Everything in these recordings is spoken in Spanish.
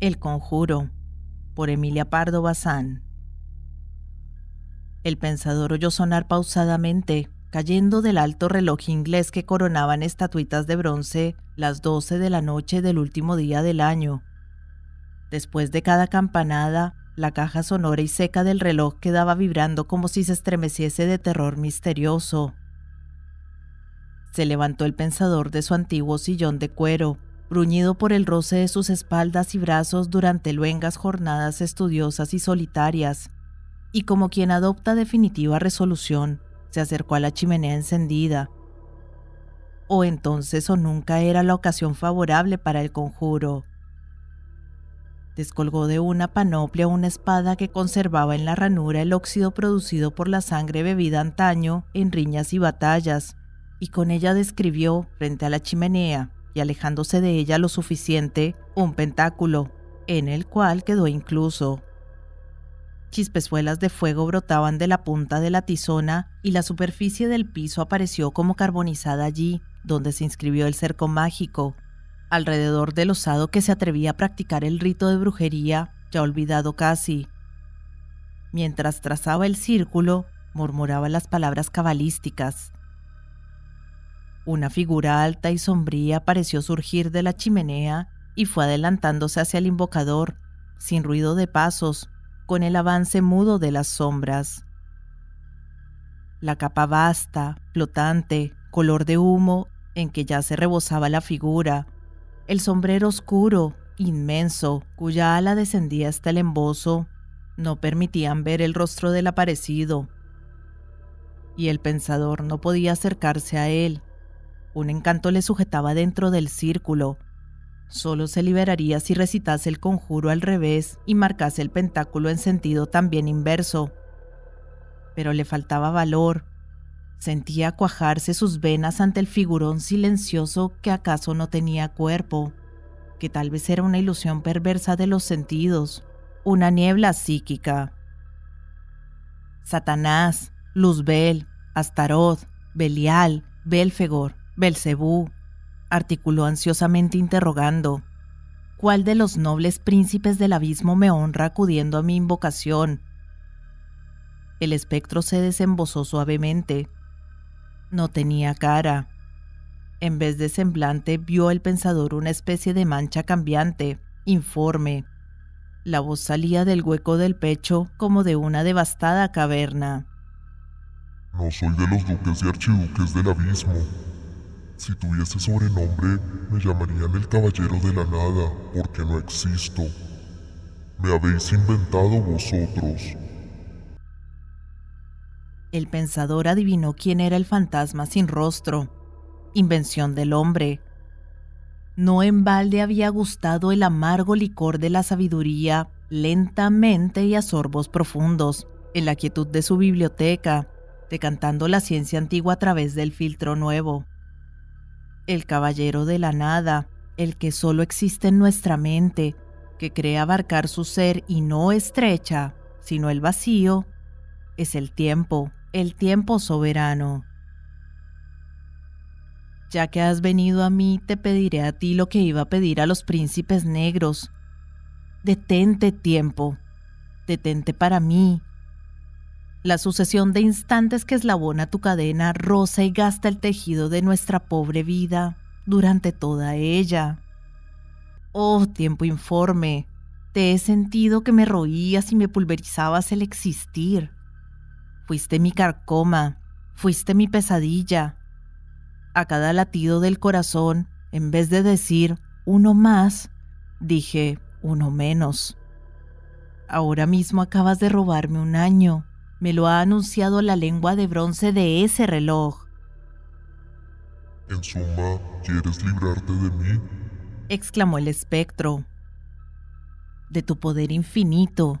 El Conjuro, por Emilia Pardo Bazán. El pensador oyó sonar pausadamente, cayendo del alto reloj inglés que coronaban estatuitas de bronce las doce de la noche del último día del año. Después de cada campanada, la caja sonora y seca del reloj quedaba vibrando como si se estremeciese de terror misterioso. Se levantó el pensador de su antiguo sillón de cuero, bruñido por el roce de sus espaldas y brazos durante luengas jornadas estudiosas y solitarias, y como quien adopta definitiva resolución, se acercó a la chimenea encendida. O entonces o nunca era la ocasión favorable para el conjuro. Descolgó de una panoplia una espada que conservaba en la ranura el óxido producido por la sangre bebida antaño en riñas y batallas, y con ella describió, frente a la chimenea, y alejándose de ella lo suficiente, un pentáculo, en el cual quedó incluso. Chispezuelas de fuego brotaban de la punta de la tizona y la superficie del piso apareció como carbonizada allí, donde se inscribió el cerco mágico, alrededor del osado que se atrevía a practicar el rito de brujería, ya olvidado casi. Mientras trazaba el círculo, murmuraba las palabras cabalísticas. Una figura alta y sombría pareció surgir de la chimenea y fue adelantándose hacia el invocador, sin ruido de pasos, con el avance mudo de las sombras. La capa vasta, flotante, color de humo, en que ya se rebosaba la figura, el sombrero oscuro, inmenso, cuya ala descendía hasta el embozo, no permitían ver el rostro del aparecido. Y el pensador no podía acercarse a él, un encanto le sujetaba dentro del círculo. Solo se liberaría si recitase el conjuro al revés y marcase el pentáculo en sentido también inverso. Pero le faltaba valor. Sentía cuajarse sus venas ante el figurón silencioso que acaso no tenía cuerpo, que tal vez era una ilusión perversa de los sentidos, una niebla psíquica. Satanás, Luzbel, Astaroth, Belial, Belfegor, Belcebú, articuló ansiosamente interrogando. ¿Cuál de los nobles príncipes del abismo me honra acudiendo a mi invocación? El espectro se desembozó suavemente. No tenía cara. En vez de semblante, vio el pensador una especie de mancha cambiante, informe. La voz salía del hueco del pecho como de una devastada caverna. No soy de los duques y archiduques del abismo, si tuviese sobrenombre, me llamarían el Caballero de la Nada, porque no existo. Me habéis inventado vosotros. El pensador adivinó quién era el fantasma sin rostro, invención del hombre. No en balde había gustado el amargo licor de la sabiduría lentamente y a sorbos profundos, en la quietud de su biblioteca, decantando la ciencia antigua a través del filtro nuevo el caballero de la nada, el que solo existe en nuestra mente, que cree abarcar su ser y no estrecha, sino el vacío, es el tiempo, el tiempo soberano. Ya que has venido a mí, te pediré a ti lo que iba a pedir a los príncipes negros. Detente tiempo, detente para mí, la sucesión de instantes que eslabona tu cadena roza y gasta el tejido de nuestra pobre vida durante toda ella. Oh tiempo informe, te he sentido que me roías y me pulverizabas el existir. Fuiste mi carcoma, fuiste mi pesadilla. A cada latido del corazón, en vez de decir uno más, dije uno menos. Ahora mismo acabas de robarme un año me lo ha anunciado la lengua de bronce de ese reloj. En suma, ¿quieres librarte de mí? exclamó el espectro. De tu poder infinito.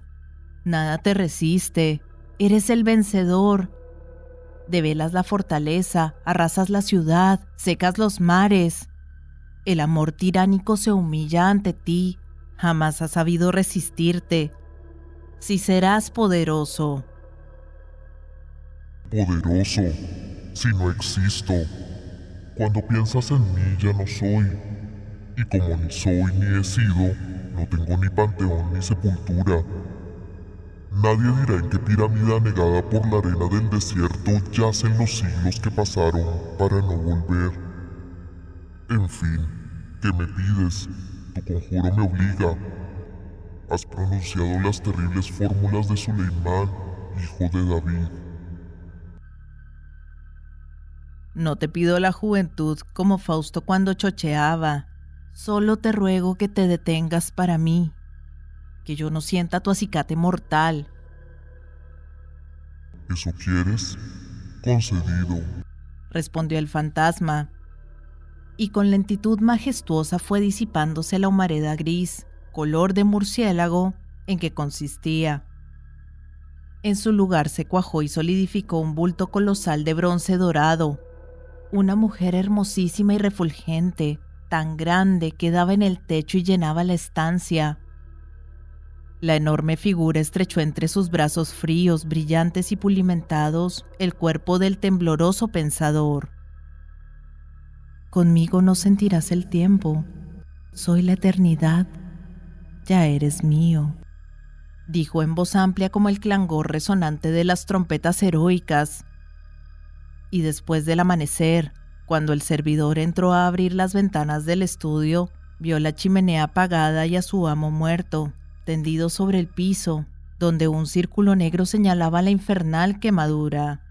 Nada te resiste. Eres el vencedor. Develas la fortaleza, arrasas la ciudad, secas los mares. El amor tiránico se humilla ante ti. Jamás has sabido resistirte. Si serás poderoso, poderoso, si no existo. Cuando piensas en mí ya no soy, y como ni soy ni he sido, no tengo ni panteón ni sepultura. Nadie dirá en qué pirámide anegada por la arena del desierto yacen los siglos que pasaron para no volver. En fin, ¿qué me pides? Tu conjuro me obliga. Has pronunciado las terribles fórmulas de Suleimán, hijo de David. No te pido la juventud como Fausto cuando chocheaba. Solo te ruego que te detengas para mí, que yo no sienta tu acicate mortal. ¿Eso quieres? Concedido, respondió el fantasma, y con lentitud majestuosa fue disipándose la humareda gris, color de murciélago, en que consistía. En su lugar se cuajó y solidificó un bulto colosal de bronce dorado, una mujer hermosísima y refulgente, tan grande que daba en el techo y llenaba la estancia. La enorme figura estrechó entre sus brazos fríos, brillantes y pulimentados el cuerpo del tembloroso pensador. Conmigo no sentirás el tiempo, soy la eternidad, ya eres mío, dijo en voz amplia como el clangor resonante de las trompetas heroicas. Y después del amanecer, cuando el servidor entró a abrir las ventanas del estudio, vio la chimenea apagada y a su amo muerto, tendido sobre el piso, donde un círculo negro señalaba la infernal quemadura.